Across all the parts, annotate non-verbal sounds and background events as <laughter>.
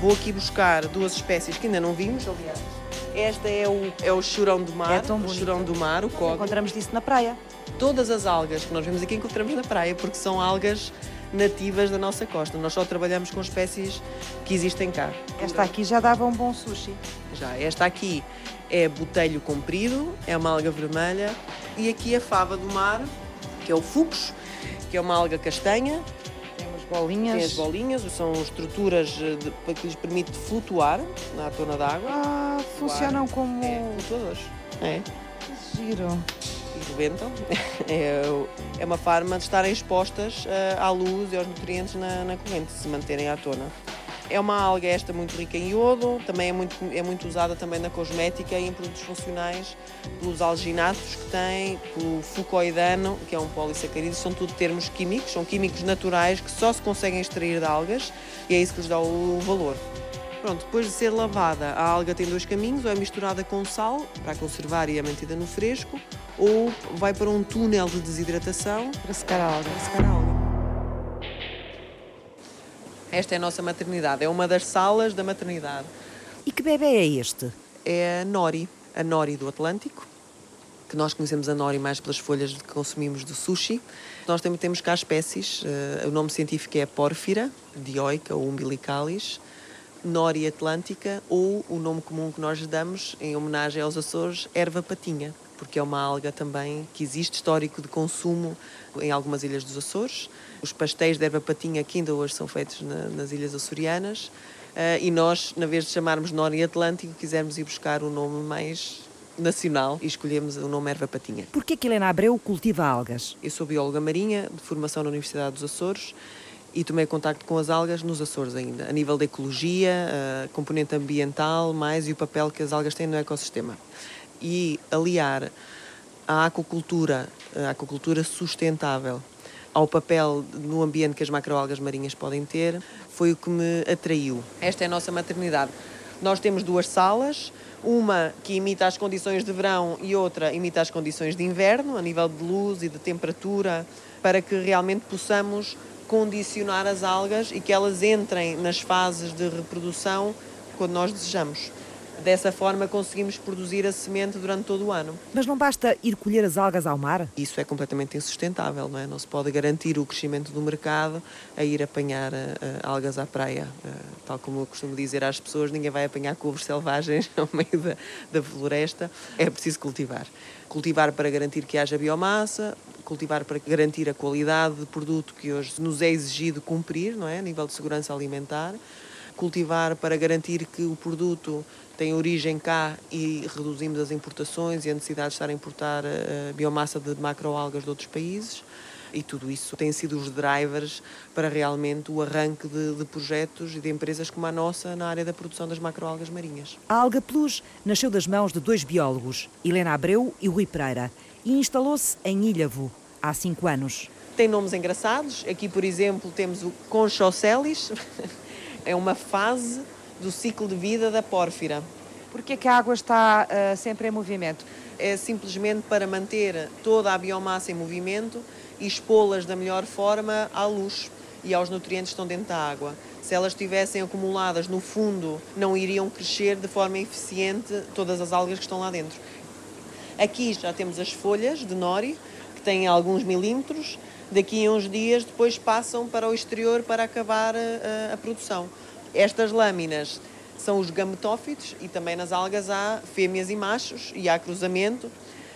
Vou aqui buscar duas espécies que ainda não vimos, aliás. Esta é o, é o churão do mar, É tão o bonito. churão do mar, o código. Encontramos disso na praia. Todas as algas que nós vemos aqui encontramos na praia, porque são algas nativas da nossa costa. Nós só trabalhamos com espécies que existem cá. Esta aqui já dava um bom sushi. Já, esta aqui é botelho comprido, é uma alga vermelha. E aqui a fava do mar, que é o fucus, que é uma alga castanha. Bolinhas. Tem as bolinhas, são estruturas eh, de- que lhes permite flutuar na tona d'água. Ah, funcionam como É, flutuadores. É. giro. e rebentam. <laughs> É, é uma forma de estarem expostas eh, à luz e aos nutrientes na, na corrente, se manterem à tona. É uma alga esta muito rica em iodo, também é muito, é muito usada também na cosmética e em produtos funcionais, pelos alginatos que tem, pelo fucoidano, que é um polissacarídeo, são tudo termos químicos, são químicos naturais que só se conseguem extrair de algas e é isso que lhes dá o valor. Pronto, depois de ser lavada, a alga tem dois caminhos, ou é misturada com sal para conservar e é mantida no fresco, ou vai para um túnel de desidratação Para secar a alga. para secar a alga. Esta é a nossa maternidade, é uma das salas da maternidade. E que bebê é este? É a nori, a nori do Atlântico, que nós conhecemos a nori mais pelas folhas que consumimos do sushi. Nós também temos cá espécies, eh, o nome científico é Pórfira, dioica ou umbilicalis, nori atlântica, ou o nome comum que nós lhe damos, em homenagem aos Açores, erva patinha, porque é uma alga também que existe histórico de consumo em algumas ilhas dos Açores. Os pastéis de erva patinha que ainda hoje são feitos na- nas ilhas açorianas. Eh, e nós, na vez de chamarmos Nori Atlântico, quisemos ir buscar o nome mais nacional e escolhemos o nome erva patinha. Porquê que Helena Abreu cultiva algas? Eu sou bióloga marinha, de formação na Universidade dos Açores e tomei contacto com as algas nos Açores ainda, a nível da ecologia, a componente ambiental, mais e o papel que as algas têm no ecossistema. E aliar a aquacultura, a aquacultura sustentável, ao papel no ambiente que as macroalgas marinhas podem ter, foi o que me atraiu. Esta é a nossa maternidade. Nós temos duas salas, uma que imita as condições de verão e outra imita as condições de inverno, a nível de luz e de temperatura, para que realmente possamos condicionar as algas e que elas entrem nas fases de reprodução quando nós desejamos. Dessa forma conseguimos produzir a semente durante todo o ano. Mas não basta ir colher as algas ao mar? Isso é completamente insustentável, não é? Não se pode garantir o crescimento do mercado a ir apanhar eh, algas à praia. Eh, tal como eu costumo dizer às pessoas, ninguém vai apanhar couves selvagens <laughs> ao meio da, da floresta. É preciso cultivar. Cultivar para garantir que haja biomassa, cultivar para garantir a qualidade de produto que hoje nos é exigido cumprir, não é? A nível de segurança alimentar. Cultivar para garantir que o produto tem origem cá e reduzimos as importações e a necessidade de estar a importar eh, biomassa de macroalgas de outros países. E tudo isso tem sido os drivers para realmente o arranque de, de projetos e de empresas como a nossa na área da produção das macroalgas marinhas. A Alga Plus nasceu das mãos de dois biólogos, Helena Abreu e Rui Pereira, e instalou-se em Ilhavo há cinco anos. Tem nomes engraçados. Aqui, por exemplo, temos o Conchocelis. <laughs> é uma fase do ciclo de vida da pórfira. Porquê que a água está ah, sempre em movimento? É simplesmente para manter toda a biomassa em movimento e expô-las da melhor forma à luz e aos nutrientes que estão dentro da água. Se elas estivessem acumuladas no fundo, não iriam crescer de forma eficiente todas as algas que estão lá dentro. Aqui já temos as folhas de nori, que têm alguns milímetros. Daqui a uns dias, depois passam para o exterior para acabar a, a produção. Estas lâminas são os gametófitos e também nas algas há fêmeas e machos e há cruzamento.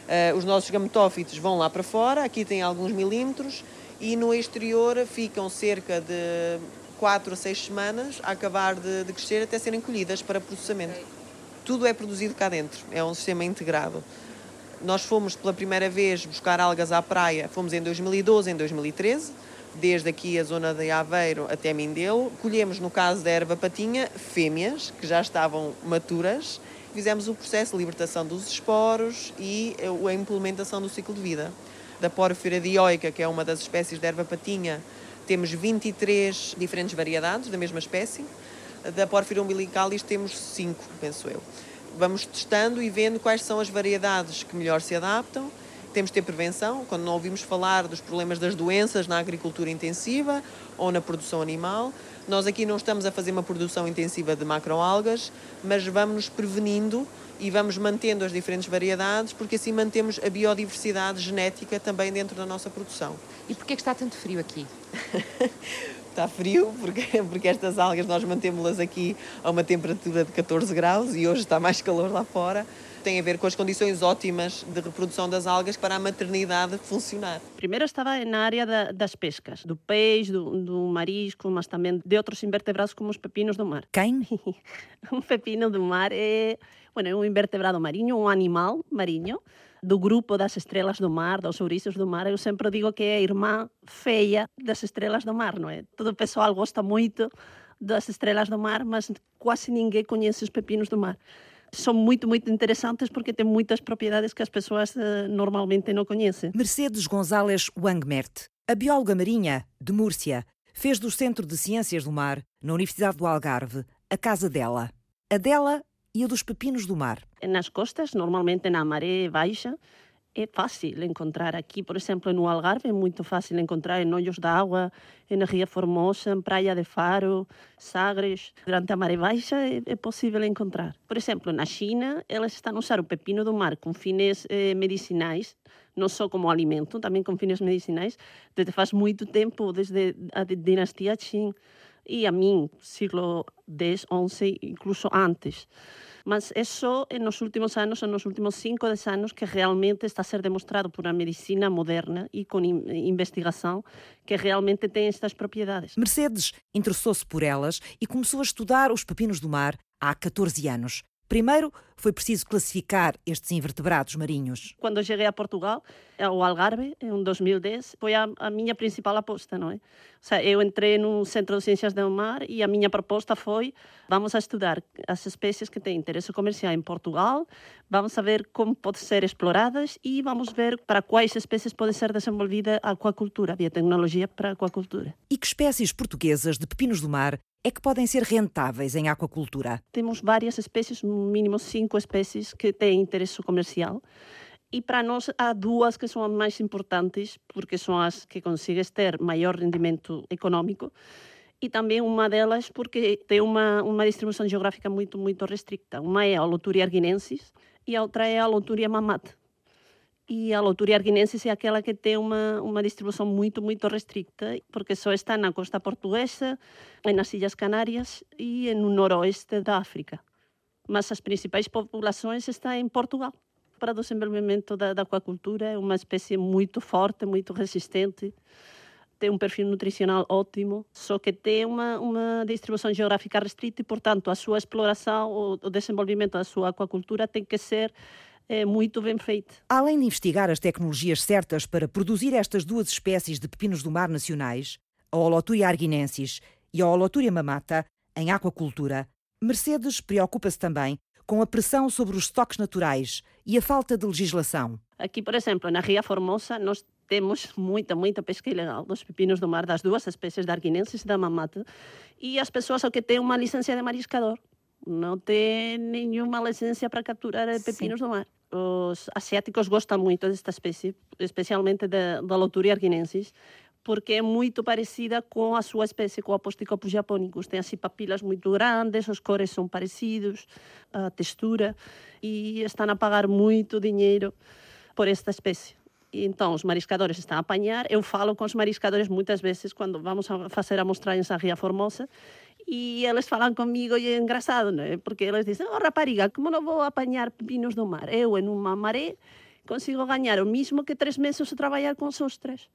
Eh, os nossos gametófitos vão lá para fora, aqui tem alguns milímetros e no exterior ficam cerca de 4 a 6 semanas a acabar de, de crescer até serem colhidas para processamento. Tudo é produzido cá dentro, é um sistema integrado. Nós fomos pela primeira vez buscar algas à praia, fomos em 2012, em 2013, desde aqui a zona de Aveiro até Mindelo. Colhemos, no caso da erva patinha, fêmeas que já estavam maturas. Fizemos o processo de libertação dos esporos e a implementação do ciclo de vida. Da Porphyra dioica, que é uma das espécies de erva patinha, temos 23 diferentes variedades da mesma espécie. Da Porphyra umbilicalis temos 5, penso eu vamos testando e vendo quais são as variedades que melhor se adaptam Temos de ter prevenção quando não ouvimos falar dos problemas das doenças na agricultura intensiva ou na produção animal. Nós aqui não estamos a fazer uma produção intensiva de macroalgas, mas vamos nos prevenindo e vamos mantendo as diferentes variedades, porque assim mantemos a biodiversidade genética também dentro da nossa produção. E porquê que está tanto frio aqui? <laughs> está frio, porque, <laughs> porque estas algas nós mantemos-las aqui a uma temperatura de 14 graus e hoje está mais calor lá fora. Tem a ver com as condições ótimas de reprodução das algas para a maternidade funcionar. Primeiro estava na área da, das pescas, do peixe, do, do, marisco, mas também de outros invertebrados como os pepinos do mar. Quem? <laughs> um pepino do mar é, bueno, é um invertebrado marinho, um animal marinho do grupo das estrelas do mar, dos ouriços do mar, eu sempre digo que é a irmã feia das estrelas do mar, não é? Todo o pessoal gosta muito das estrelas do mar, mas quase ninguém conhece os pepinos do mar. São muito, muito interessantes porque têm muitas propriedades que as pessoas uh, normalmente não conhecem. Mercedes Gonzalez Wangmert, a bióloga marinha de Múrcia, fez do Centro de Ciências do Mar, na Universidade do Algarve, a casa dela. A dela e a dos pepinos do mar. Nas costas, normalmente na maré baixa, é fácil encontrar aqui, por exemplo, no Algarve, é muito fácil encontrar em Olhos d'Água, em Ria Formosa, em Praia de Faro, Sagres. Durante a maré baixa é, é possível encontrar. Por exemplo, na China, elas estão a usar o pepino do mar com fins eh, medicinais, não só como alimento, também com fins medicinais, desde faz muito tempo, desde a dinastia Qing e a mim, século X, XI, incluso antes. Mas é só nos últimos anos, nos últimos 5 10 anos, que realmente está a ser demonstrado por a medicina moderna e com investigação que realmente tem estas propriedades. Mercedes interessou-se por elas e começou a estudar os pepinos do mar há 14 anos. Primeiro, foi preciso classificar estes invertebrados marinhos. Quando cheguei a Portugal, ao Algarve, em 2010, foi a, a minha principal aposta, não é? Ou seja, eu entrei no Centro de Ciências do Mar e a minha proposta foi vamos a estudar as espécies que têm interesse comercial em Portugal, vamos a ver como podem ser exploradas e vamos ver para quais espécies pode ser desenvolvida a aquacultura, a biotecnologia para a aquacultura. E que espécies portuguesas de pepinos do mar é que podem ser rentáveis em aquacultura? Temos várias espécies, no mínimo cinco espécies, que têm interesse comercial. E para nós há duas que são as mais importantes, porque são as que consegues ter maior rendimento econômico. E também uma delas porque tem uma, uma distribuição geográfica muito, muito restrita. Uma é a Loturia arguinensis e a outra é a Loturia mamata e a Loturia arguinensis é aquela que tem uma, uma distribuição muito, muito restrita, porque só está na costa portuguesa, nas Ilhas Canárias e no noroeste da África. Mas as principais populações estão em Portugal. Para o desenvolvimento da, da aquacultura é uma espécie muito forte, muito resistente, tem um perfil nutricional ótimo, só que tem uma, uma distribuição geográfica restrita e, portanto, a sua exploração, o, o desenvolvimento da sua aquacultura tem que ser é muito bem feito. Além de investigar as tecnologias certas para produzir estas duas espécies de pepinos do mar nacionais, a Holoturia arguinensis e a Holoturia mamata, em aquacultura, Mercedes preocupa-se também com a pressão sobre os estoques naturais e a falta de legislação. Aqui, por exemplo, na Ria Formosa, nós temos muita, muita pesca ilegal dos pepinos do mar, das duas espécies da arguinensis e da mamata, e as pessoas só que têm uma licença de mariscador não tem nenhuma licença para capturar pepinos Sim. do mar. Os asiáticos gostam muito desta espécie, especialmente da, da Loturia arguinensis, porque é muito parecida com a sua espécie, com a Posticopus japonicus. Tem assim papilas muito grandes, os cores são parecidos, a textura, e estão a pagar muito dinheiro por esta espécie. Então, os mariscadores estão a apanhar. Eu falo com os mariscadores muitas vezes quando vamos a fazer amostragens à Ria Formosa e eles falam comigo e é engraçado, não é? Porque eles dizem, oh rapariga, como não vou apanhar pepinos do mar? Eu, em uma maré, consigo ganhar o mesmo que três meses a trabalhar com as ostras.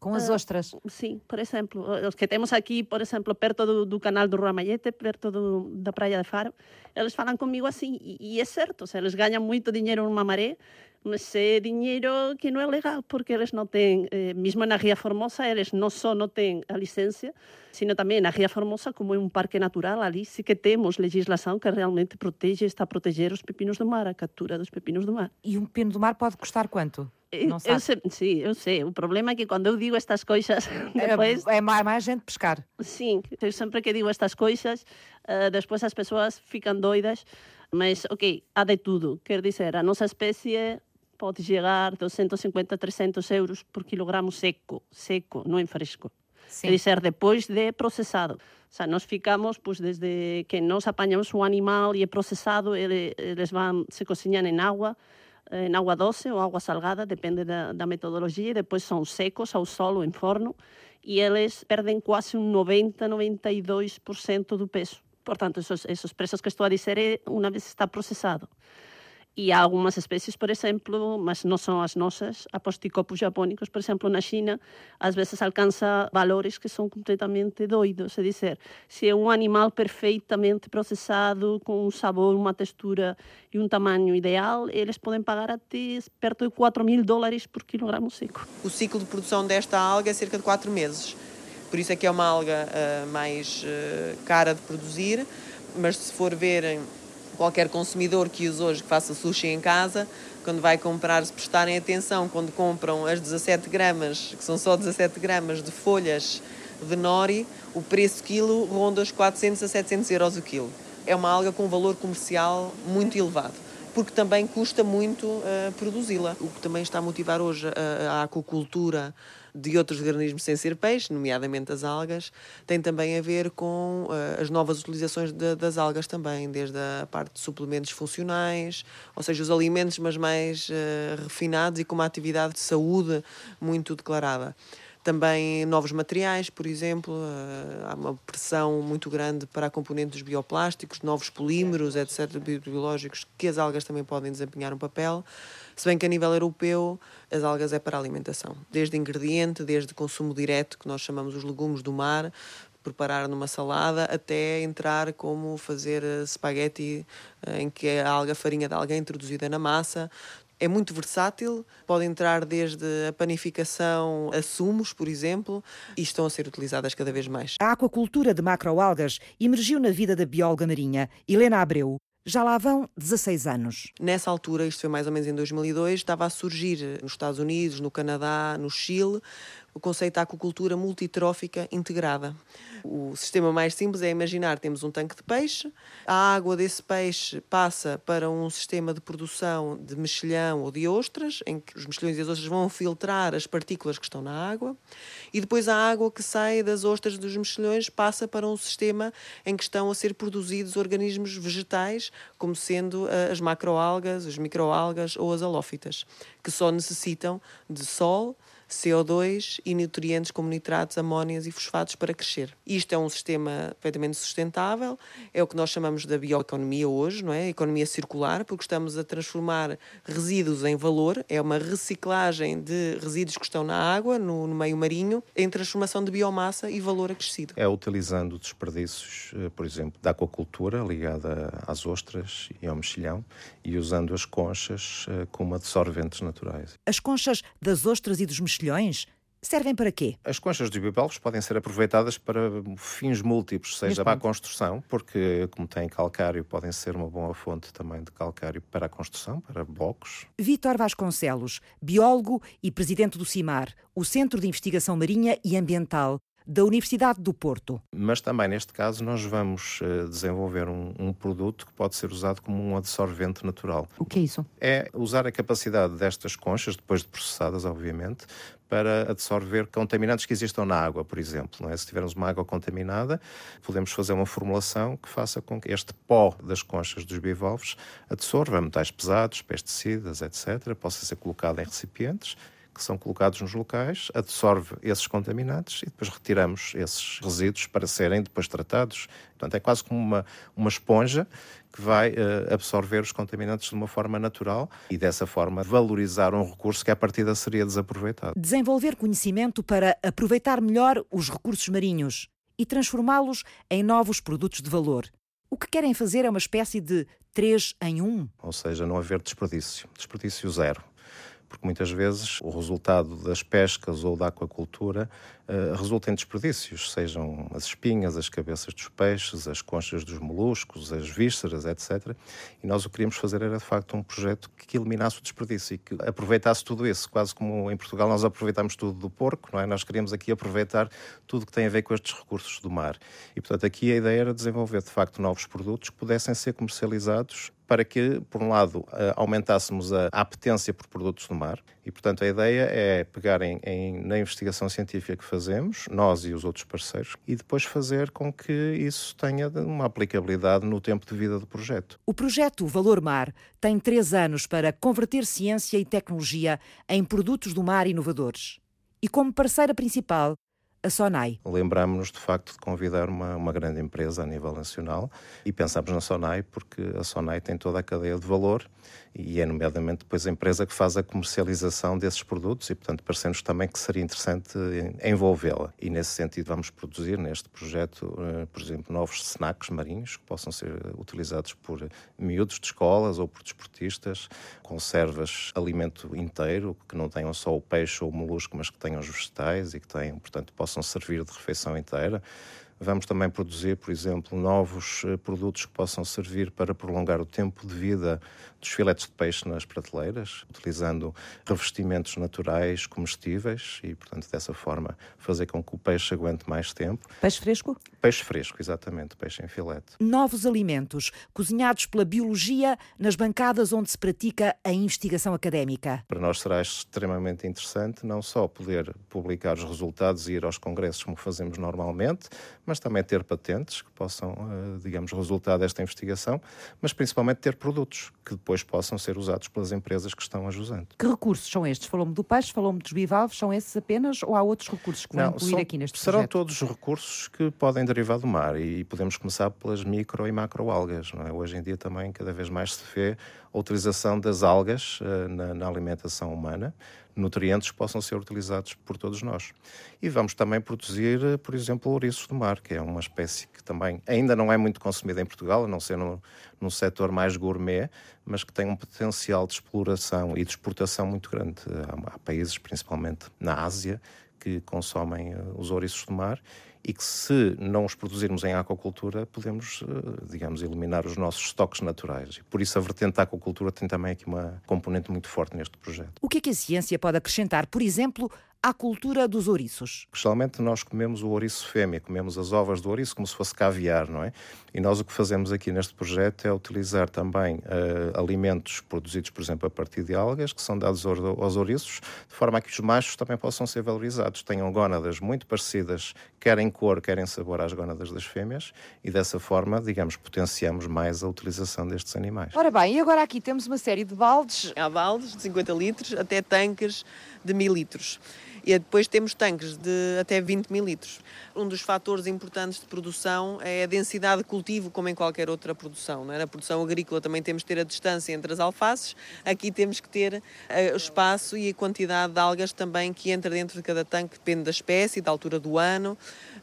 Com as ah, ostras? Uh, sim, por exemplo. Os que temos aqui, por exemplo, perto do, do canal do Ramalhete, perto do, da Praia de Faro, eles falam comigo assim, e, e é certo, se eles ganham muito dinheiro numa maré, mas é dinheiro que não é legal, porque eles não têm, eh, mesmo na Ria Formosa, eles não só não têm a licença, sino também na Ria Formosa, como é um parque natural, ali sim que temos legislação que realmente protege, está a proteger os pepinos do mar, a captura dos pepinos do mar. E um pepino do mar pode custar quanto? Eu sei, sim, eu sei. O problema é que quando eu digo estas coisas, <laughs> depois... É, é mais, mais gente pescar. Sim, eu sempre que digo estas coisas, uh, depois as pessoas ficam doidas, mas, ok, há de tudo. Quer dizer, a nossa espécie pode chegar a 250 300 euros por quilogramo seco, seco, não em fresco. Sim. É dizer, depois de processado. O sea, nós ficamos, pues, desde que nós apañamos un animal e é procesado, ele, eles van, se cozinhan en agua, en agua doce ou agua salgada, depende da, da metodologia, e depois são secos ao solo em forno, e eles perdem quase um 90, 92% do peso. Portanto, esos, esos preços que estou a dizer é uma vez está processado. E há algumas espécies, por exemplo, mas não são as nossas, aposticopos japónicos, por exemplo, na China, às vezes alcança valores que são completamente doidos. É dizer, se é um animal perfeitamente processado, com um sabor, uma textura e um tamanho ideal, eles podem pagar até perto de 4 mil dólares por quilogramo seco. O ciclo de produção desta alga é cerca de 4 meses. Por isso é que é uma alga uh, mais uh, cara de produzir, mas se for verem qualquer consumidor que use hoje, que faça sushi em casa, quando vai comprar, se prestarem atenção, quando compram as 17 gramas, que são só 17 gramas de folhas de nori, o preço quilo ronda os 400 a 700 euros o quilo. É uma alga com valor comercial muito elevado porque também custa muito uh, produzi-la. O que também está a motivar hoje a, a aquacultura de outros organismos sem ser peixe, nomeadamente as algas, tem também a ver com uh, as novas utilizações de, das algas também, desde a parte de suplementos funcionais, ou seja, os alimentos, mas mais uh, refinados e com uma atividade de saúde muito declarada. Também novos materiais, por exemplo, uh, há uma pressão muito grande para a componente dos bioplásticos, novos polímeros, etc., biológicos, que as algas também podem desempenhar um papel. Se bem que a nível europeu as algas é para alimentação, desde ingrediente, desde consumo direto, que nós chamamos os legumes do mar, preparar numa salada, até entrar como fazer spaghetti, eh, em que a alga farinha de alga é introduzida na massa é muito versátil, pode entrar desde a panificação a sumos, por exemplo, e estão a ser utilizadas cada vez mais. A aquacultura de macroalgas emergiu na vida da bióloga marinha Helena Abreu. Já lá vão 16 anos. Nessa altura, isto foi mais ou menos em 2002, estava a surgir nos Estados Unidos, no Canadá, no Chile, o conceito de aquacultura multitrófica integrada. O sistema mais simples é imaginar, temos um tanque de peixe, a água desse peixe passa para um sistema de produção de mexilhão ou de ostras, em que os mexilhões e as ostras vão filtrar as partículas que estão na água, e depois a água que sai das ostras dos mexilhões passa para um sistema em que estão a ser produzidos organismos vegetais, como sendo eh, as macroalgas, as microalgas ou as halófitas, que só necessitam de sol, CO2 e nutrientes como nitratos, amónias e fosfatos para crescer. Isto é um sistema perfeitamente sustentável, é o que nós chamamos da bioeconomia hoje, não é? economia circular, porque estamos a transformar resíduos em valor, é uma reciclagem de resíduos que estão na água, no, no meio marinho, em transformação de biomassa e valor acrescido. É utilizando desperdícios, eh, por exemplo, da aquacultura ligada às ostras e ao mexilhão e usando as conchas eh, como adsorventes naturais. As conchas das ostras e dos mexilhões servem para quê? As conchas dos bivalves podem ser aproveitadas para fins múltiplos, seja para a construção, porque como têm calcário, podem ser uma boa fonte também de calcário para a construção, para blocos. Vítor Vasconcelos, biólogo e presidente do CIMAR, o Centro de Investigação Marinha e Ambiental, da Universidade do Porto. Mas também neste caso nós vamos uh, desenvolver um, um, produto que pode ser usado como um absorvente natural. O que é isso? É usar a capacidade destas conchas, depois de processadas, obviamente, para absorver contaminantes que existam na água, por exemplo. É? Se tivermos uma água contaminada, podemos fazer uma formulação que faça com que este pó das conchas dos bivalves absorva metais pesados, pesticidas, etc., possa ser colocado em recipientes que são colocados nos locais, absorve esses contaminantes e depois retiramos esses resíduos para serem depois tratados. Portanto, é quase como uma, uma esponja que vai uh, absorver os contaminantes de uma forma natural e dessa forma valorizar um recurso que à partida seria desaproveitado. Desenvolver conhecimento para aproveitar melhor os recursos marinhos e transformá-los em novos produtos de valor. O que querem fazer é uma espécie de três em um. Ou seja, não haver desperdício. Desperdício zero porque muitas vezes o resultado das pescas ou da aquacultura uh, resulta em desperdícios, sejam as espinhas, as cabeças dos peixes, as conchas dos moluscos, as vísceras, etc. E nós o que queríamos fazer era, de facto, um projeto que eliminasse o desperdício e que aproveitasse tudo isso, quase como em Portugal nós aproveitamos tudo do porco, não é? Nós queríamos aqui aproveitar tudo que tem a ver com estes recursos do mar. E, portanto, aqui a ideia era desenvolver, de facto, novos produtos que pudessem ser comercializados para que, por um lado, eh, aumentássemos a apetência por produtos do mar. E, portanto, a ideia é pegar em, em, na investigação científica que fazemos, nós e os outros parceiros, e depois fazer com que isso tenha uma aplicabilidade no tempo de vida do projeto. O projeto Valor Mar tem três anos para converter ciência e tecnologia em produtos do mar inovadores. E como parceira principal, a Sonai. Lembramos-nos, de facto, de convidar uma, uma grande empresa a nível nacional e pensamos na Sonai porque a Sonai tem toda a cadeia de valor e é nomeadamente depois a empresa que faz a comercialização desses produtos e, portanto, parecemos também que seria interessante envolvê-la. E, nesse sentido, vamos produzir neste projeto, eh, por exemplo, novos snacks marinhos que possam ser utilizados por miúdos de escolas ou por desportistas, conservas alimento inteiro, que não tenham só o peixe ou o molusco, mas que tenham os vegetais e que tenham, portanto, possam servir de refeição inteira. Vamos também produzir, por exemplo, novos eh, produtos que possam servir para prolongar o tempo de vida dos filetes de peixe nas prateleiras, utilizando revestimentos naturais, comestíveis e, portanto, dessa forma fazer com que o peixe aguente mais tempo. Peixe fresco? Peixe fresco, exatamente, peixe em filete. Novos alimentos, cozinhados pela biologia nas bancadas onde se pratica a investigação académica. Para nós será extremamente interessante não só poder publicar os resultados e ir aos congressos como fazemos normalmente, mas também ter patentes que possam, eh, digamos, resultar desta investigação, mas principalmente ter produtos que depois possam ser usados pelas empresas que estão a jusante. Que recursos são estes? Falou-me do peixe, falou-me dos bivalves, são esses apenas ou há outros recursos que vão incluir são, aqui neste serão projeto? Serão todos os recursos que podem derivar do mar e podemos começar pelas micro e macroalgas. É? Hoje em dia também cada vez mais se vê a utilização das algas uh, na, na alimentação humana nutrientes possam ser utilizados por todos nós. E vamos também produzir, eh, por exemplo, ouriços do mar, que é uma espécie que também ainda não é muito consumida em Portugal, a não ser no, num setor mais gourmet, mas que tem um potencial de exploração e de exportação muito grande. Há, há países, principalmente na Ásia, que consomem eh, os ouriços do mar e que se não os produzirmos em aquacultura, podemos, eh, digamos, eliminar os nossos estoques naturais. Por isso a vertente da aquacultura tem também aqui uma componente muito forte neste projeto. O que é que a ciência pode acrescentar, por exemplo, à cultura dos ouriços? Geralmente nós comemos o ouriço fêmea, comemos as ovas do ouriço como se fosse caviar, não é? E nós o que fazemos aqui neste projeto é utilizar também uh, alimentos produzidos, por exemplo, a partir de algas, que são dados aos ouriços, de forma a que os machos também possam ser valorizados, tenham gónadas muito parecidas, quer em cor, quer em sabor às gónadas das fêmeas, e dessa forma, digamos, potenciamos mais a utilização destes animais. Ora bem, e agora aqui temos uma série de baldes. Há baldes de 50 litros até tanques de 1000 litros. E depois temos tanques de até 20 mil litros. Um dos fatores importantes de produção é a densidade de cultivo, como em qualquer outra produção. É? Na produção agrícola também temos que ter a distância entre as alfaces, aqui temos que ter eh, o espaço e a quantidade de algas também que entra dentro de cada tanque, depende da espécie, da altura do ano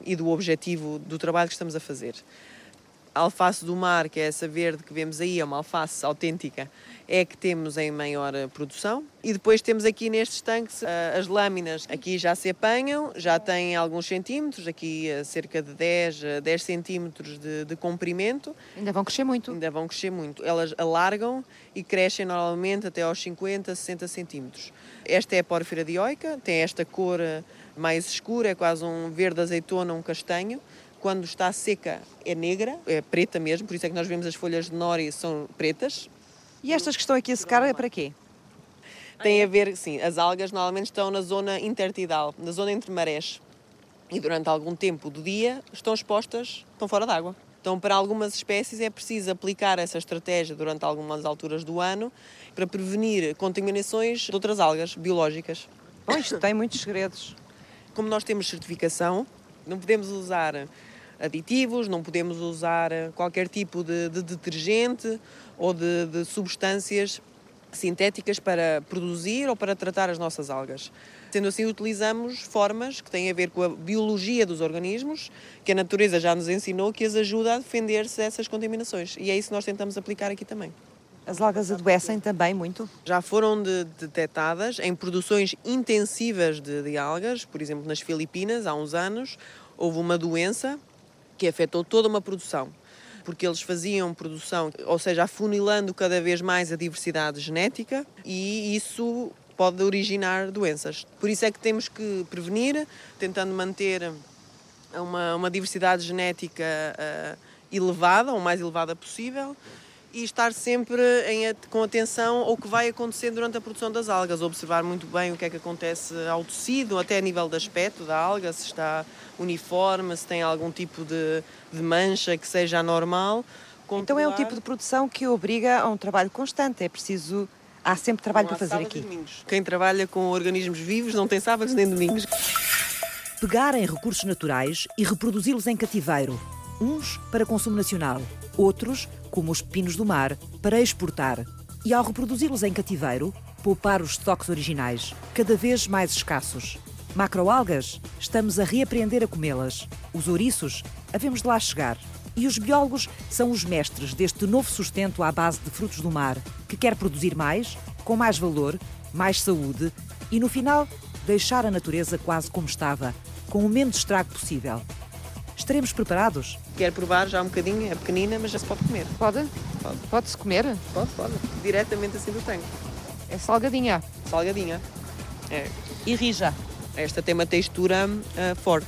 e do objetivo do trabalho que estamos a fazer. A alface do mar, que é essa verde que vemos aí, é uma alface autêntica, é que temos em maior eh, produção. E depois temos aqui nestes tanques eh, as lâminas. Aqui já se apanham, já têm alguns centímetros, aqui eh, cerca de 10, 10 centímetros de, de comprimento. Ainda vão crescer muito. Ainda vão crescer muito. Elas alargam e crescem normalmente até aos 50, 60 centímetros. Esta é a pórfira dioica, tem esta cor mais escura, é quase um verde azeitona, um castanho quando está seca é negra, é preta mesmo, por isso é que nós vemos as folhas de nori são pretas, e estas que estão aqui a secar é para quê? Tem a ver, sim, as algas normalmente estão na zona intertidal, na zona entre marés. E durante algum tempo do dia estão expostas, estão fora d'água. Então, para algumas espécies é preciso aplicar essa estratégia durante algumas alturas do ano para prevenir contaminações de outras algas biológicas. Bom, isto tem muitos segredos. Como nós temos certificação, não podemos usar aditivos, não podemos usar qualquer tipo de, de detergente ou de, de substâncias sintéticas para produzir ou para tratar as nossas algas. Sendo assim, utilizamos formas que têm a ver com a biologia dos organismos, que a natureza já nos ensinou que as ajuda a defender-se dessas contaminações. E é isso que nós tentamos aplicar aqui também. As algas adoecem também muito? Já foram de, detectadas em produções intensivas de, de algas, por exemplo, nas Filipinas, há uns anos, houve uma doença que afetou toda uma produção porque eles faziam produção, ou seja, afunilando cada vez mais a diversidade genética e isso pode originar doenças. Por isso é que temos que prevenir, tentando manter uma, uma diversidade genética uh, elevada, o mais elevada possível, e estar sempre em, com atenção ao que vai acontecer durante a produção das algas, observar muito bem o que é que acontece ao tecido, até a nível de aspecto da alga, se está uniforme, se tem algum tipo de, de mancha que seja anormal. Controlar. Então é um tipo de produção que obriga a um trabalho constante, é preciso. Há sempre trabalho para fazer aqui. Quem trabalha com organismos vivos não tem sábados nem domingos. Pegar em recursos naturais e reproduzi-los em cativeiro, uns para consumo nacional, outros como os pepinos do mar, para exportar. E ao reproduzi-los em cativeiro, poupar os estoques originais, cada vez mais escassos. Macroalgas, estamos a reaprender a comê-las. Os ouriços, havemos de lá chegar. E os biólogos são os mestres deste novo sustento à base de frutos do mar, que quer produzir mais, com mais valor, mais saúde e, no final, deixar a natureza quase como estava, com o menos estrago possível. Estaremos preparados? Quer provar já um bocadinho? É pequenina, mas já se pode comer. Pode? Pode. Pode-se comer? Pode, pode. Diretamente assim do tanque. É salgadinha? Salgadinha. É. E rija? Esta tem uma textura uh, forte.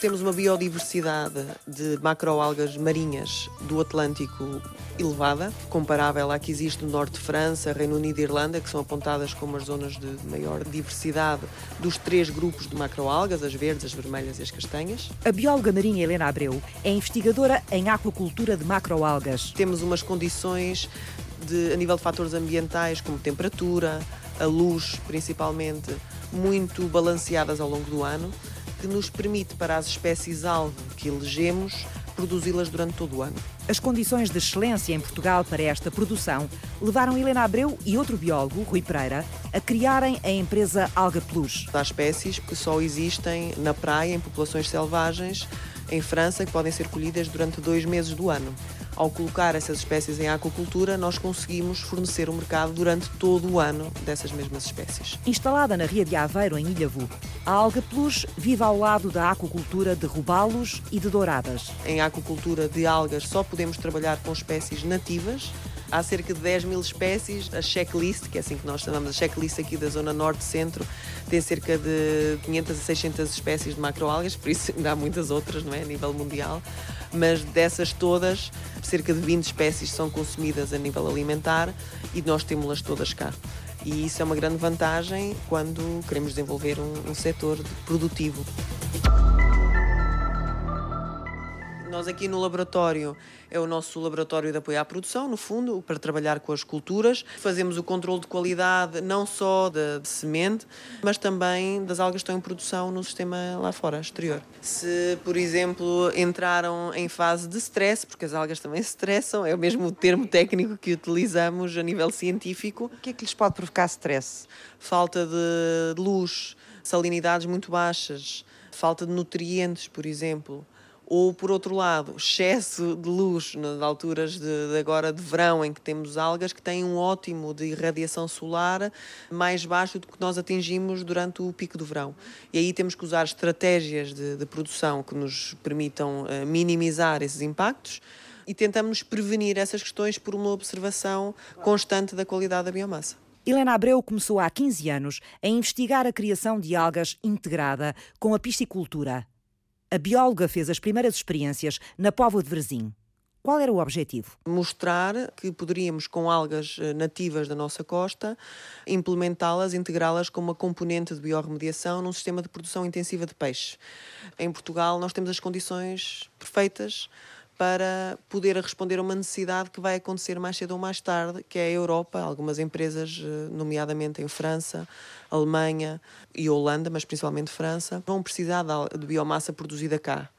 Temos uma biodiversidade de macroalgas marinhas do Atlântico elevada, comparável à que existe no norte de França, Reino Unido e Irlanda, que são apontadas como as zonas de maior diversidade dos três grupos de macroalgas, as verdes, as vermelhas e as castanhas. A bióloga marinha Helena Abreu é investigadora em aquacultura de macroalgas. Temos umas condições de, a nível de fatores ambientais, como temperatura, a luz principalmente, muito balanceadas ao longo do ano, que nos permite para as espécies-alvo que elegemos produzi-las durante todo o ano. As condições de excelência em Portugal para esta produção levaram Helena Abreu e outro biólogo, Rui Pereira, a criarem a empresa Alga Plus. Há espécies que só existem na praia, em populações selvagens, em França, que podem ser colhidas durante dois meses do ano. Ao colocar essas espécies em aquacultura, nós conseguimos fornecer o mercado durante todo o ano dessas mesmas espécies. Instalada na Ria de Aveiro, em Ilhavo, a Alga Plus vive ao lado da aquacultura de robalos e de douradas. Em aquacultura de algas só podemos trabalhar com espécies nativas, há cerca de 10 mil espécies. A checklist, que é assim que nós chamamos, a checklist aqui da zona norte-centro, tem cerca de 500 a 600 espécies de macroalgas, por isso ainda há muitas outras, não é, a nível mundial. Mas dessas todas, cerca de 20 espécies são consumidas a nível alimentar e nós temos-las todas cá. E isso é uma grande vantagem quando queremos desenvolver um, um setor produtivo. Nós aqui no laboratório é o nosso laboratório de apoio à produção, no fundo, para trabalhar com as culturas. Fazemos o controle de qualidade não só de, de semente, mas também das algas que estão em produção no sistema lá fora, exterior. Se, por exemplo, entraram em fase de stress, porque as algas também <laughs> se estressam, é o mesmo termo técnico que utilizamos a nível científico. O que é que lhes pode provocar stress? Falta de luz, salinidades muito baixas, falta de nutrientes, por exemplo ou por outro lado, excesso de luz nas alturas de, de, agora de verão, em que temos algas que têm um ótimo de irradiação solar mais baixo do que nós atingimos durante o pico do verão. E aí temos que usar estratégias de, de produção que nos permitam uh, minimizar esses impactos e tentamos prevenir essas questões por uma observação constante da qualidade da biomassa. Helena Abreu começou há 15 anos a investigar a criação de algas integrada com a piscicultura. A bióloga fez as primeiras experiências na Póvoa de Varzim. Qual era o objetivo? Mostrar que poderíamos, com algas eh, nativas da nossa costa, implementá-las, integrá-las como uma componente de biorremediação num sistema de produção intensiva de peixe. Em Portugal, nós temos as condições perfeitas para poder responder a uma necessidade que vai acontecer mais cedo ou mais tarde, que é a Europa, algumas empresas, eh, nomeadamente em França, Alemanha e Holanda, mas principalmente França, vão precisar de biomassa produzida cá.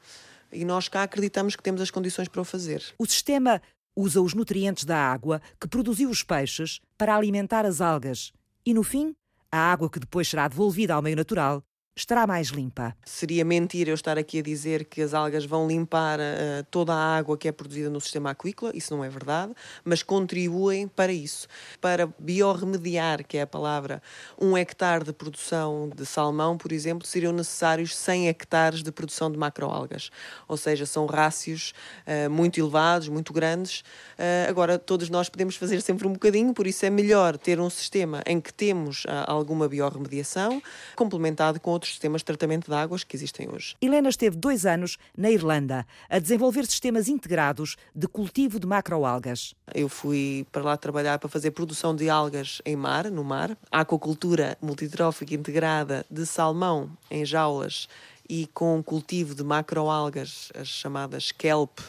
E nós cá acreditamos que temos as condições para o fazer. O sistema usa os nutrientes da água que produziu os peixes para alimentar as algas e, no fim, a água que depois será devolvida ao meio natural estará mais limpa. Seria mentira eu estar aqui a dizer que as algas vão limpar uh, toda a água que é produzida no sistema aquícola, isso não é verdade, mas contribuem para isso. Para biorremediar, que é a palavra, um hectare de produção de salmão, por exemplo, seriam necessários 100 hectares de produção de macroalgas. Ou seja, são rácios uh, muito elevados, muito grandes. Uh, agora, todos nós podemos fazer sempre um bocadinho, por isso é melhor ter um sistema em que temos alguma biorremediação, complementado com outros sistemas de tratamento de águas que existem hoje. Helena esteve dois anos na Irlanda a desenvolver sistemas integrados de cultivo de macroalgas. Eu fui para lá trabalhar para fazer produção de algas em mar, no mar, aquacultura multitrófica integrada de salmão em jaulas e com cultivo de macroalgas, as chamadas kelp,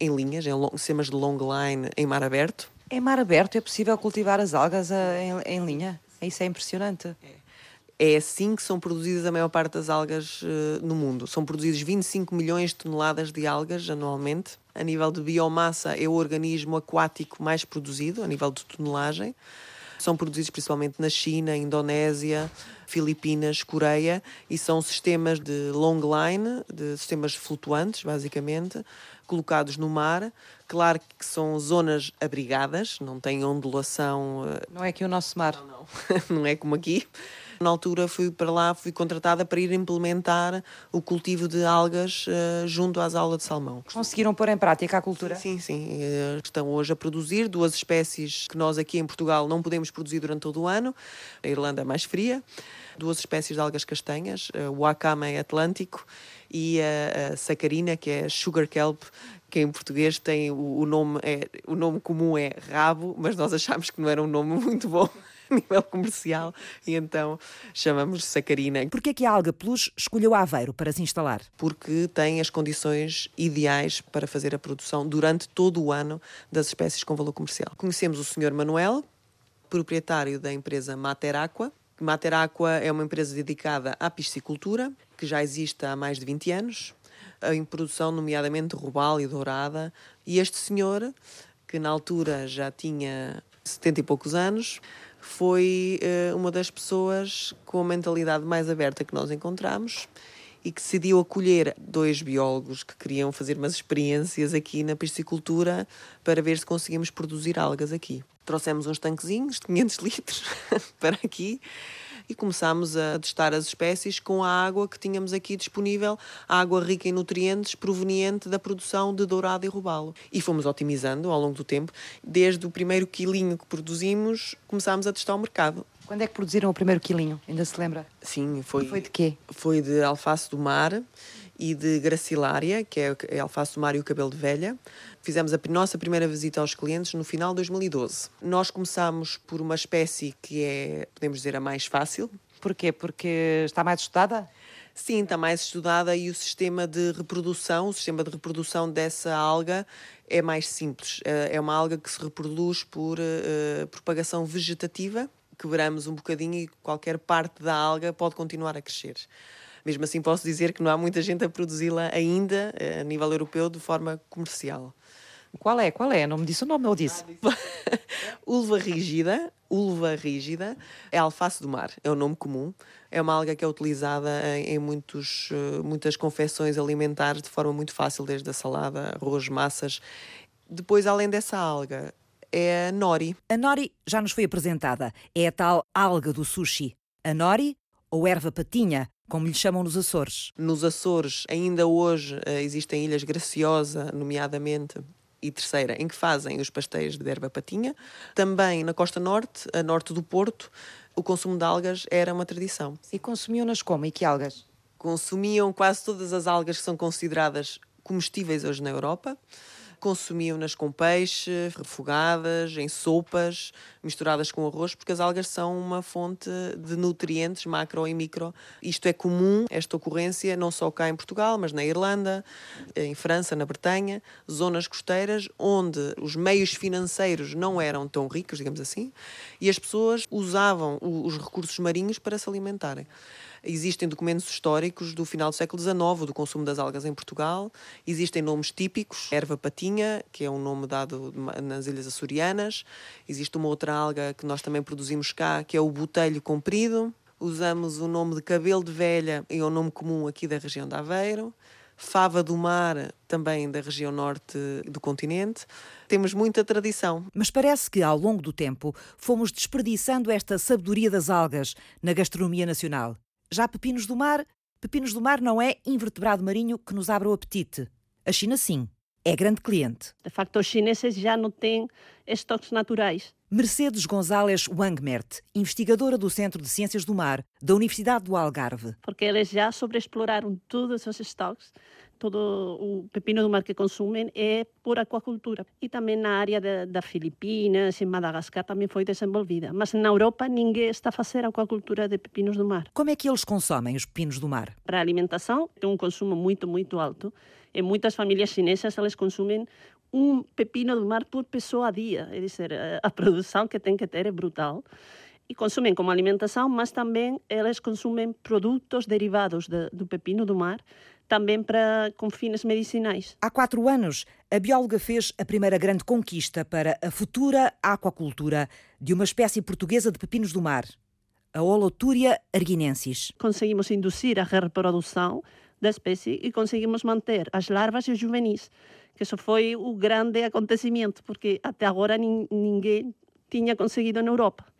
em linhas, em sistemas de long line em mar aberto. Em mar aberto é possível cultivar as algas eh, em, em linha? Isso é impressionante. É. É assim que são produzidas a maior parte das algas uh, no mundo. São produzidas 25 milhões de toneladas de algas anualmente. A nível de biomassa, é o organismo aquático mais produzido, a nível de tonelagem. São produzidos principalmente na China, Indonésia, Filipinas, Coreia e são sistemas de long line, de sistemas flutuantes, basicamente, colocados no mar. Claro que são zonas abrigadas, não têm ondulação. Eh, não é aqui o nosso mar. Não, não, <laughs> não é como aqui. Na altura fui para lá, fui contratada para ir implementar o cultivo de algas uh, junto às aulas de salmão. Conseguiram pôr em prática a cultura? Sim, sim. Uh, estão hoje a produzir duas espécies que nós aqui em Portugal não podemos produzir durante todo o ano. A Irlanda é mais fria. Duas espécies de algas castanhas, uh, o Akama atlântico e a, sacarina, que é sugar kelp, que em português tem o, o, nome é o nome comum é rabo, mas nós achámos que não era um nome <laughs> muito bom <laughs> a nível comercial e então chamamos de sacarina. Porquê é que a Alga Plus escolheu Aveiro para se instalar? Porque tem as condições ideais para fazer a produção durante todo o ano das espécies com valor comercial. Conhecemos o Sr. Manuel, proprietário da empresa Mater Aqua. Mater Aqua é uma empresa dedicada à piscicultura, que já existe há mais de 20 anos em produção, nomeadamente robalo e dourada. E este senhor, que na altura já tinha 70 e poucos anos, foi uh, uma das pessoas com a mentalidade mais aberta que nós encontramos e que decidiu acolher dois biólogos que queriam fazer umas experiências aqui na piscicultura para ver se conseguimos produzir algas aqui. Trouxemos uns tanquezinhos de 500 litros <laughs> para aqui e começámos a testar as espécies com a água que tínhamos aqui disponível, água rica em nutrientes proveniente da produção de dourado e robalo. E fomos otimizando ao longo do tempo. Desde o primeiro quilinho que produzimos, começámos a testar o mercado. Quando é que produziram o primeiro quilinho? Ainda se lembra? Sim, foi. E foi de quê? Foi de alface do mar e de gracilária, que é, é alface do mar e o cabelo de velha. Fizemos a nossa primeira visita aos clientes no final de 2012. Nós começámos por uma espécie que é, podemos dizer, a mais fácil. Porquê? Porque está mais estudada? Sim, está mais estudada e o sistema de reprodução, o sistema de reprodução dessa alga é mais simples. Eh, é uma alga que se reproduz por uh, propagação vegetativa. Quebramos um bocadinho e qualquer parte da alga pode continuar a crescer. Mesmo assim, posso dizer que não há muita gente a produzi-la ainda eh, a nível europeu de forma comercial. Qual é? Qual é? Não me disse o nome, eu disse. <laughs> Ulva rígida, ulva rígida, é alface do mar, é o nome comum. É uma alga que é utilizada em, muitos, eh, muitas confecções alimentares de forma muito fácil, desde a salada, arroz, massas. Depois, além dessa alga, é a nori. A nori já nos foi apresentada. É a tal alga do sushi. A nori, ou erva patinha, como lhe chamam nos Açores. Nos Açores, ainda hoje, eh, existem ilhas Graciosa, nomeadamente, e terceira, em que fazem os pastéis de erva patinha. Também na costa norte, a norte do Porto, o consumo de algas era uma tradição. E consumiam-nas como? E que algas? Consumiam quase todas as algas que são consideradas comestíveis hoje na Europa consumiam-nas com peixe, refogadas, em sopas, misturadas com arroz, porque as algas são uma fonte de nutrientes macro e micro. Isto é comum, esta ocorrência, não só cá em Portugal, mas na Irlanda, em França, na Bretanha, zonas costeiras onde os meios financeiros não eram tão ricos, digamos assim, e as pessoas usavam os recursos marinhos para se alimentarem. Existem documentos históricos do final do século XIX do consumo das algas em Portugal. Existem nomes típicos, erva patinha, que é um nome dado nas Ilhas Açorianas. Existe uma outra alga que nós também produzimos cá, que é o botelho comprido. Usamos o nome de cabelo de velha, é o nome comum aqui da região de Aveiro. Fava do mar, também da região norte do continente. Temos muita tradição. Mas parece que, ao longo do tempo, fomos desperdiçando esta sabedoria das algas na gastronomia nacional. Já pepinos do mar, pepinos do mar não é invertebrado marinho que nos abre o apetite. A China sim. é grande cliente. De facto, os chineses já não têm estoques naturais. Mercedes Gonzalez Wangmert, investigadora do Centro de Ciências do Mar da Universidade do Algarve. Porque eles já sobreexploraram todos os estoques todo o pepino do mar que consumem é por aquacultura. E também na área de, da Filipinas, em Madagascar, também foi desenvolvida. Mas na Europa ninguém está a fazer aquacultura de pepinos do mar. Como é que eles consomem os pepinos do mar? Para a alimentação, tem um consumo muito, muito alto. Em muitas famílias chinesas, eles consumem um pepino do mar por pessoa a dia. É dizer, a produção que tem que ter é brutal e consumem como alimentação, mas também eles consumem produtos derivados de, do pepino do mar também para, com fins medicinais. Há quatro anos, a bióloga fez a primeira grande conquista para a futura aquacultura de uma espécie portuguesa de pepinos do mar, a Holotúria arguinensis. Conseguimos induzir a reprodução da espécie e conseguimos manter as larvas e os juvenis, que isso foi o grande acontecimento, porque até agora ninguém tinha conseguido na Europa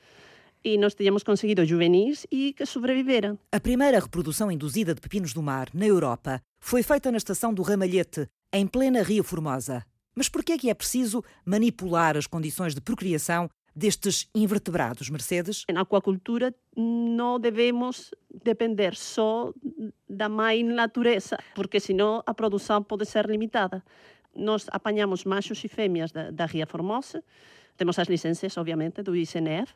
e nós tínhamos conseguido juvenis e que sobreviveram. A primeira reprodução induzida de pepinos do mar na Europa foi feita na estação do Ramalhete, em plena Ria Formosa. Mas por que é que é preciso manipular as condições de procriação destes invertebrados, Mercedes? Na aquacultura não devemos depender só da mãe natureza, porque senão a produção pode ser limitada. Nós apanhamos machos e fêmeas da, da Ria Formosa, temos as licenças, obviamente, do ICNF,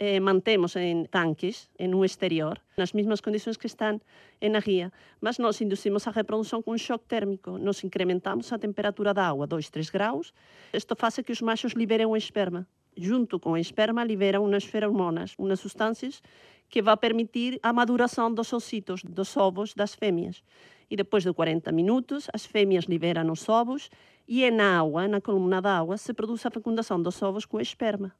eh, mantemos en tanques, en un exterior, nas mesmas condições que están en a guía, mas nós inducimos a reprodução com um choque térmico. Nós incrementamos a temperatura da água 2, 3 graus. Isto faz que os machos liberem o esperma. Junto com o esperma, liberam umas feromonas, umas substâncias que vai permitir a maduração dos ocitos, dos ovos das fêmeas. E depois de 40 minutos, as fêmeas liberam os ovos e na água, na coluna da se produz a fecundação dos ovos com o esperma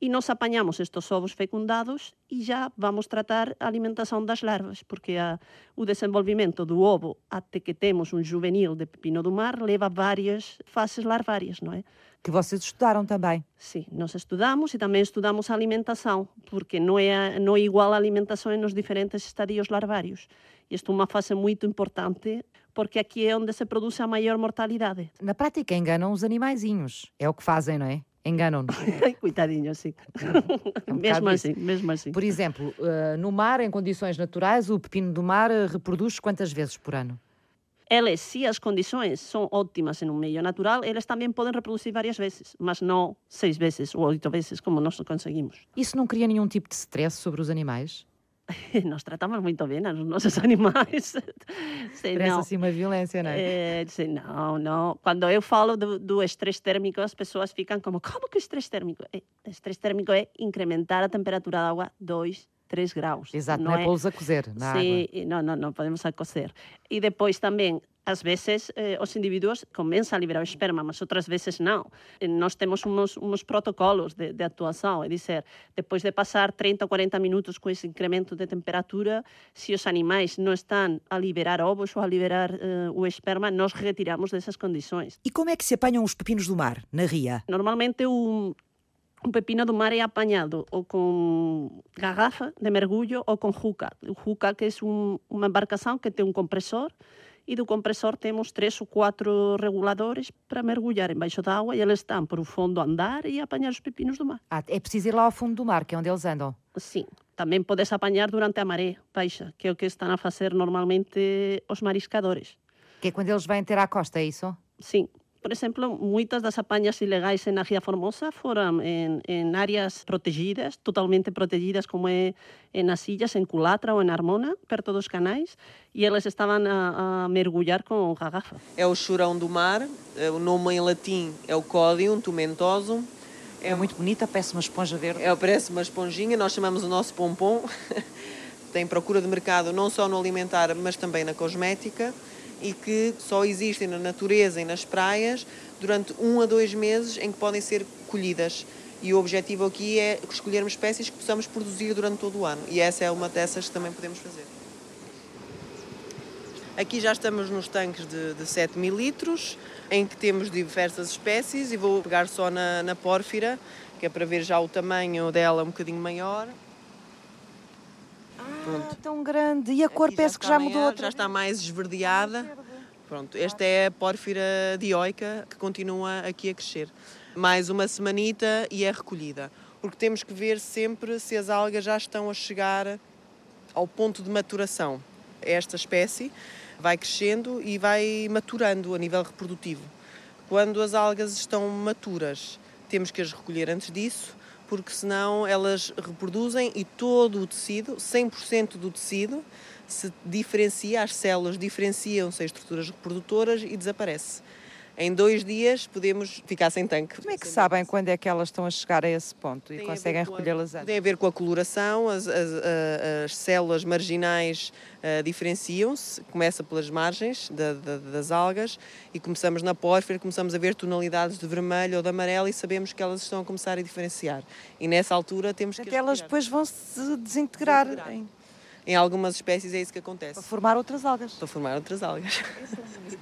e nós apanhamos estes ovos fecundados e já vamos tratar a alimentação das larvas, porque a, o desenvolvimento do ovo até que temos um juvenil de pepino do mar leva várias fases larvárias, não é? Que vocês estudaram também. Sim, nós estudamos e também estudamos a alimentação, porque não é, não é igual a alimentação nos diferentes estadios larvários. Isto é uma fase muito importante, porque aqui é onde se produz a maior mortalidade. Na prática enganam os animaizinhos, é o que fazem, não é? Enganam-nos. <laughs> Coitadinho, sim. É um mesmo assim, isso. mesmo assim. Por exemplo, uh, no mar, em condições naturais, o pepino do mar uh, reproduz quantas vezes por ano? Eles, se as condições são ótimas em um meio natural, eles também podem reproduzir várias vezes, mas não seis vezes ou oito vezes, como nós conseguimos. Isso não cria nenhum tipo de stress sobre os animais? <laughs> nós tratamos muito bem os nossos <laughs> animais. Sim, Parece não. assim uma violência, não é? é sim, não, não. Quando eu falo do, do estresse térmico, as pessoas ficam como, como que estresse térmico? É, estresse térmico é incrementar a temperatura da água 2, 3 graus. Exato, não, não é, é pô-los a cozer na Sim, água. não, não, não podemos a cozer. E depois também às vezes eh, os indivíduos começam a liberar o esperma, mas outras vezes não. Nós temos uns, uns protocolos de, de, atuação, é dizer, depois de passar 30 ou 40 minutos com esse incremento de temperatura, se os animais não estão a liberar ovos ou a liberar eh, o esperma, nós retiramos dessas condições. E como é que se apanham os pepinos do mar, na ria? Normalmente o, pepino do mar é apanhado ou com garrafa de mergulho ou com juca. O juca que é um, uma embarcação que tem um compressor e do compressor temos três ou quatro reguladores para mergulhar embaixo da água e eles estão para o fundo andar e apanhar os pepinos do mar. Ah, é preciso ir lá ao fundo do mar, que é onde eles andam? Sim. Também podes apanhar durante a maré baixa, que é o que estão a fazer normalmente os mariscadores. Que é quando eles vêm ter à costa, é isso? Sim. Por exemplo, muitas das apanhas ilegais na Ria Formosa foram em, em áreas protegidas, totalmente protegidas, como é nas ilhas, em Culatra ou em Armona, perto dos canais, e eles estavam a, a mergulhar com garrafa. É o churão do mar, é, o nome em latim é o Codium tumentosum. É muito bonita, parece uma esponja verde. É, parece uma esponjinha, nós chamamos o nosso pompom. <laughs> Tem procura de mercado não só no alimentar, mas também na cosmética e que só existem na natureza e nas praias durante um a dois meses em que podem ser colhidas. E o objetivo aqui é escolhermos espécies que possamos produzir durante todo o ano. E essa é uma dessas que também podemos fazer. Aqui já estamos nos tanques de, de 7 mil litros, em que temos diversas espécies, e vou pegar só na, na pórfira, que é para ver já o tamanho dela um bocadinho maior. Pronto. Ah, tão grande. E a cor parece que já mudou outra Já está mais esverdeada. Pronto, esta é a pórfira dioica que continua aqui a crescer. Mais uma semanita e é recolhida. Porque temos que ver sempre se as algas já estão a chegar ao ponto de maturação. Esta espécie vai crescendo e vai maturando a nível reprodutivo. Quando as algas estão maturas, temos que as recolher antes disso, porque senão elas reproduzem e todo o tecido, 100% do tecido, se diferencia, as células diferenciam-se as estruturas reprodutoras e desaparece. Em dois dias podemos ficar sem tanque. Como é que sabem quando é que elas estão a chegar a esse ponto e conseguem recolhê-las antes? Tem a ver com a coloração, as, as, as células marginais uh, diferenciam-se, começa pelas margens da, da, das algas e começamos na pórfira, começamos a ver tonalidades de vermelho ou de amarelo e sabemos que elas estão a começar a diferenciar. E nessa altura temos que. Até elas depois vão se desintegrar. desintegrar. Em... em algumas espécies é isso que acontece. Para formar outras algas. Para formar outras algas.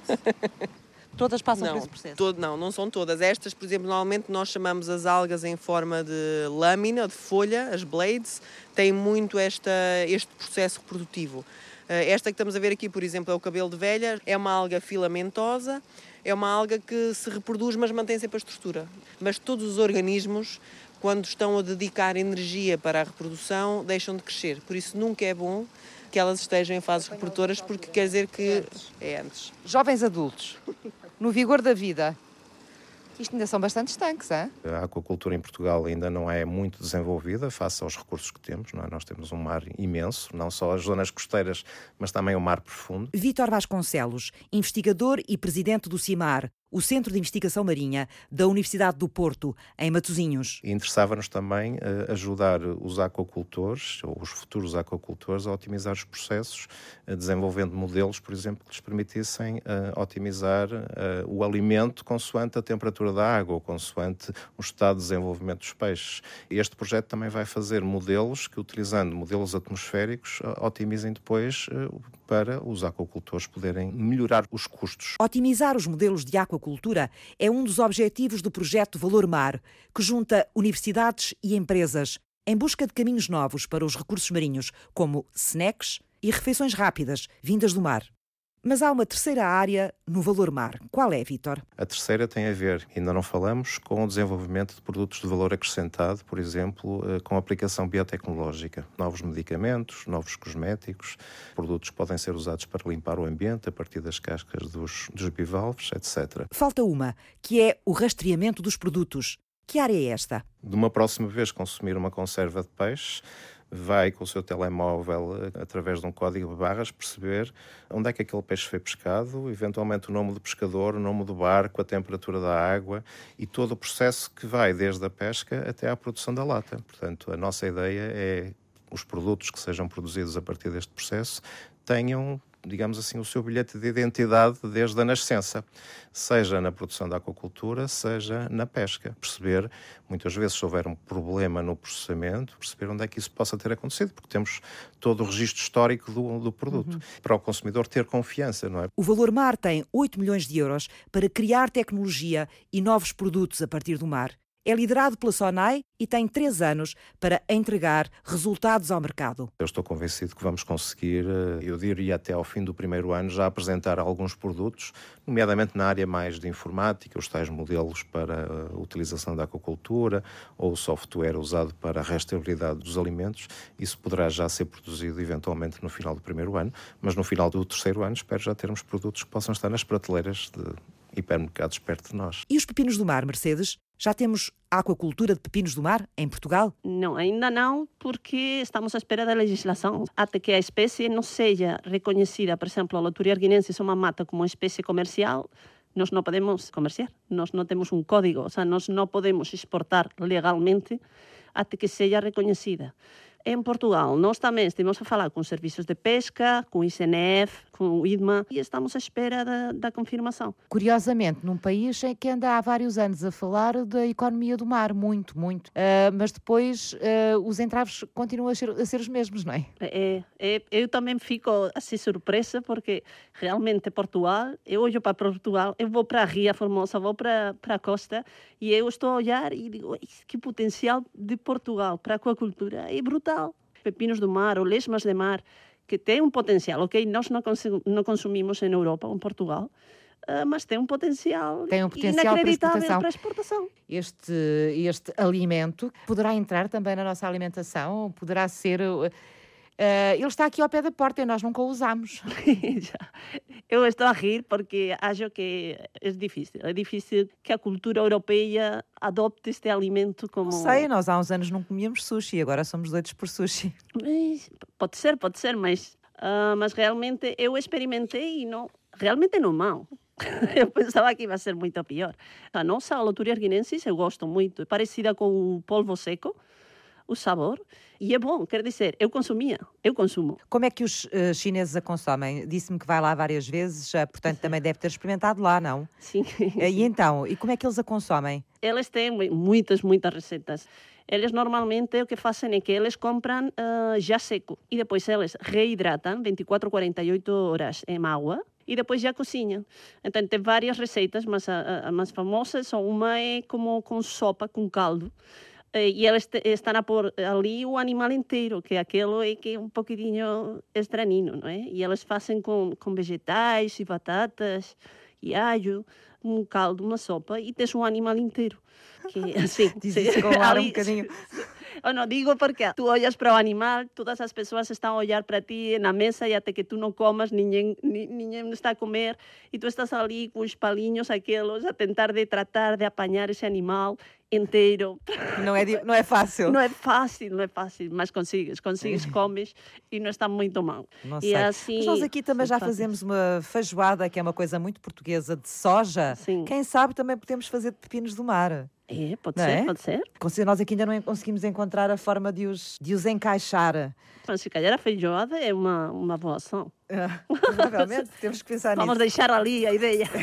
<laughs> Todas passam não, por esse processo? Todo, não, não são todas. Estas, por exemplo, normalmente nós chamamos as algas em forma de lâmina, de folha, as blades, têm muito esta, este processo reprodutivo. Eh, esta que estamos a ver aqui, por exemplo, é o cabelo de velha, é uma alga filamentosa, é uma alga que se reproduz, mas mantém sempre a estrutura. Mas todos os organismos, quando estão a dedicar energia para a reprodução, deixam de crescer. Por isso nunca é bom que elas estejam em fases reprodutoras, porque quer dizer que é antes. Jovens adultos, no vigor da vida. Isto ainda são bastante estanques, é? A aquacultura em Portugal ainda não é muito desenvolvida face aos recursos que temos. Não é? Nós temos um mar imenso, não só as zonas costeiras, mas também o mar profundo. Vítor Vasconcelos, investigador e presidente do CIMAR, o Centro de Investigação Marinha da Universidade do Porto, em Matosinhos. Interessava-nos também uh, ajudar os aquacultores, ou os futuros aquacultores, a otimizar os processos, uh, desenvolvendo modelos, por exemplo, que lhes permitissem uh, otimizar o alimento consoante a temperatura da água, ou consoante o estado de desenvolvimento dos peixes. Este projeto também vai fazer modelos que, utilizando modelos atmosféricos, otimizem depois para os aquacultores poderem melhorar os custos. Otimizar os modelos de aquacultura é um dos objetivos do projeto Valor Mar, que junta universidades e empresas em busca de caminhos novos para os recursos marinhos, como snacks e refeições rápidas vindas do mar. Mas há uma terceira área no valor mar. Qual é, Vitor? A terceira tem a ver, ainda não falamos, com o desenvolvimento de produtos de valor acrescentado, por exemplo, eh, com aplicação biotecnológica. Novos medicamentos, novos cosméticos, produtos que podem ser usados para limpar o ambiente a partir das cascas dos, dos bivalves, etc. Falta uma, que é o rastreamento dos produtos. Que área é esta? De uma próxima vez consumir uma conserva de peixe, vai com o seu telemóvel, eh, através de um código de barras, perceber onde é que aquele peixe foi pescado, eventualmente o nome do pescador, o nome do barco, a temperatura da água e todo o processo que vai desde a pesca até à produção da lata. Portanto, a nossa ideia é os produtos que sejam produzidos a partir deste processo tenham digamos assim, o seu bilhete de identidade desde a nascença, seja na produção da aquacultura, seja na pesca. Perceber, muitas vezes, se houver um problema no processamento, perceber onde é que isso possa ter acontecido, porque temos todo o registro histórico do, do produto, uhum. para o consumidor ter confiança, não é? O Valor Mar tem 8 milhões de euros para criar tecnologia e novos produtos a partir do mar. É liderado pela SONAI e tem três anos para entregar resultados ao mercado. Eu estou convencido que vamos conseguir, eh, eu diria até ao fim do primeiro ano, já apresentar alguns produtos, nomeadamente na área mais de informática, os tais modelos para a utilização da aquacultura ou o software usado para a rastreabilidade dos alimentos. Isso poderá já ser produzido eventualmente no final do primeiro ano, mas no final do terceiro ano espero já termos produtos que possam estar nas prateleiras de hipermercados perto de nós. E os pepinos do mar, Mercedes? Já temos aquacultura de pepinos do mar em Portugal? Não, ainda não, porque estamos à espera da legislação. Até que a espécie não seja reconhecida, por exemplo, a Loturia arginensis é uma mata como espécie comercial, nós não podemos comerciar, nós não temos um código, ou seja, nós não podemos exportar legalmente até que seja reconhecida. Em Portugal, nós também estivemos a falar com serviços de pesca, com o ICNF, com o IDMA e estamos à espera da, da confirmação. Curiosamente, num país em que anda há vários anos a falar da economia do mar, muito, muito, uh, mas depois uh, os entraves continuam a ser, a ser, os mesmos, não é? é? É, Eu também fico assim surpresa porque realmente Portugal, eu olho para Portugal, eu vou para a Ria Formosa, vou para, para a costa e eu estou a olhar e digo, que potencial de Portugal para a aquacultura é brutal. Pepinos do mar ou lesmas de mar, que tem um potencial. Ok, nós não, não consumimos em Europa ou em Portugal, Uh, mas tem um potencial, tem um potencial inacreditável para exportação. para exportação. Este, este alimento poderá entrar também na nossa alimentação, poderá ser uh, ele está aqui ao pé da porta e nós nunca o usamos. <laughs> Eu estou a rir porque acho que é difícil. É difícil que a cultura europeia adopte este alimento como. Não sei, nós há uns anos não comíamos sushi, agora somos doidos por sushi. Pode ser, pode ser, mas, uh, mas realmente eu experimentei e não, realmente não mal. <laughs> eu pensava que ia ser muito pior. A nossa loturia arginensis eu gosto muito, é parecida com o polvo seco o sabor e é bom, quer dizer, eu consumia, eu consumo. Como é que os uh, chineses a consomem? Disse-me que vai lá várias vezes, uh, portanto também deve ter experimentado lá, não? Sim. Uh, <laughs> e então, e como é que eles a consomem? Eles têm muitas, muitas receitas. Eles normalmente o que fazem é que eles compram uh, já seco e depois eles reidratam 24 48 horas em água e depois já cozinham. Então tem várias receitas, mas a, a mais famosas são uma é como com sopa, com caldo. Eh, e eles estão a pôr ali o animal inteiro, que aquilo é que é um pouquinho estranho, não é? E eles fazem com, com vegetais e batatas e alho, um caldo, uma sopa, e tens um animal inteiro. Que, <laughs> assim, Diz isso com um bocadinho... Não digo porque tu olhas para o animal, todas as pessoas estão a olhar para ti na mesa e até que tu não comas, ninguém, ninguém está a comer e tu estás ali com os palinhos aqueles a tentar de tratar de apanhar esse animal inteiro. Não é, não é fácil. Não é fácil, não é fácil, mas consigues, consigues, comes e não está muito mal. Não e sei. Assim, mas nós aqui também já fazemos uma feijoada, que é uma coisa muito portuguesa, de soja. Sim. Quem sabe também podemos fazer de pepinos do mar. É, pode não ser, é? pode ser. Nós aqui ainda não conseguimos encontrar a forma de os, de os encaixar. Mas se calhar a feijoada é uma, uma boa ação. Ah, provavelmente <laughs> temos que pensar Vamos nisso. deixar ali a ideia. <laughs>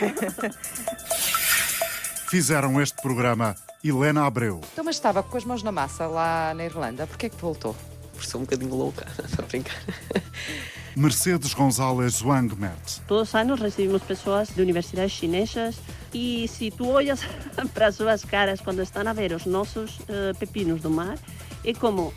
Fizeram este programa Helena Abreu. Então, mas estava com as mãos na massa lá na Irlanda. Porquê que voltou? Por ser um bocadinho louca, <laughs> a brincar. Mercedes Gonzalez Wangmet. Todos os anos recebemos pessoas de universidades chinesas e se tu olhas <laughs> para as suas caras quando estão a ver os nossos uh, pepinos do mar, é como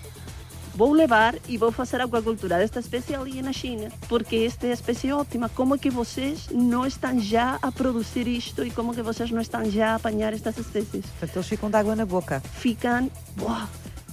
vou levar e vou fazer aquacultura desta espécie ali na China, porque esta é a espécie ótima. Como é que vocês não estão já a produzir isto e como é que vocês não estão já a apanhar estas espécies? Portanto, eles ficam de água na boca. Ficam, uau,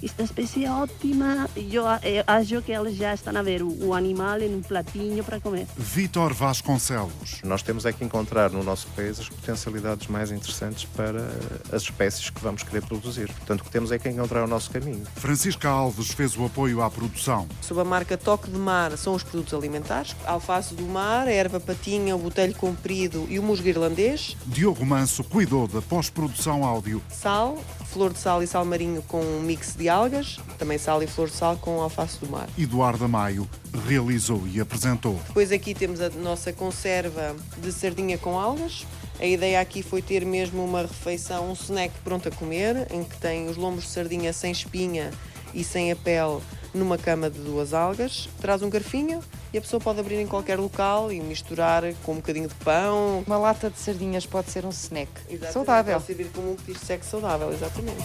esta espécie é ótima. Eu, eu acho que eles já estão a ver o, o animal em um platinho para comer. Vítor Vasconcelos. Nós temos é que encontrar no nosso país as potencialidades mais interessantes para as espécies que vamos querer produzir. Portanto, o que temos é que encontrar o nosso caminho. Francisca Alves fez o apoio à produção. Sob a marca Toque de Mar são os produtos alimentares. Alface do mar, erva patinha, o botelho comprido e o musgo irlandês. Diogo Manso cuidou da pós-produção áudio. Sal, flor de sal e sal marinho com um mix de algas, também sal e flor de sal com alface do mar. Eduardo Maio realizou e apresentou. Depois aqui temos a nossa conserva de sardinha com algas. A ideia aqui foi ter mesmo uma refeição, um snack pronto a comer, em que tem os lombos de sardinha sem espinha e sem a pele numa cama de duas algas. Traz um garfinho e a pessoa pode abrir em qualquer local e misturar com um bocadinho de pão. Uma lata de sardinhas pode ser um snack Exatamente. saudável. Pode servir como um petisco saudável, exatamente.